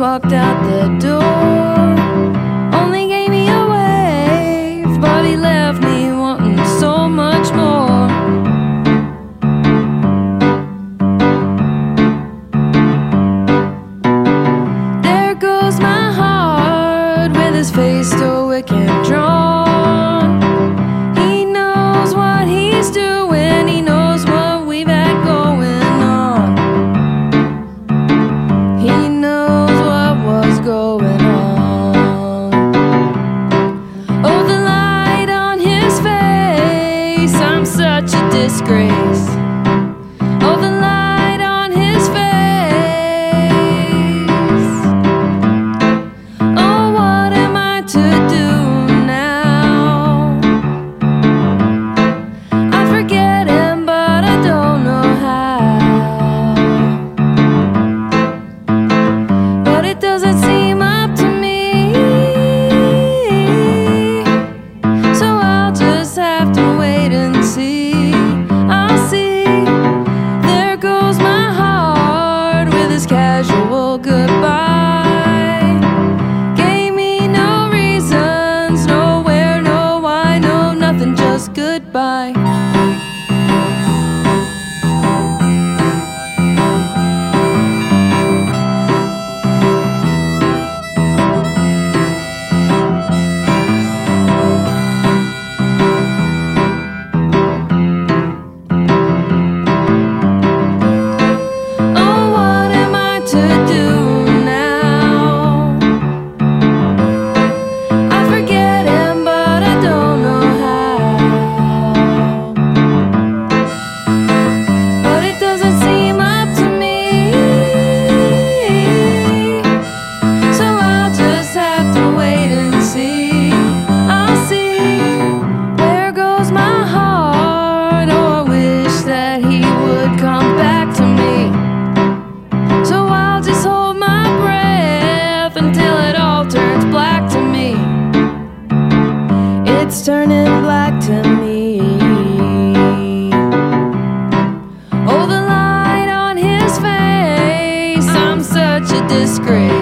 walked out the door. Cause it's turning black to me. Oh, the light on his face, I'm such a disgrace.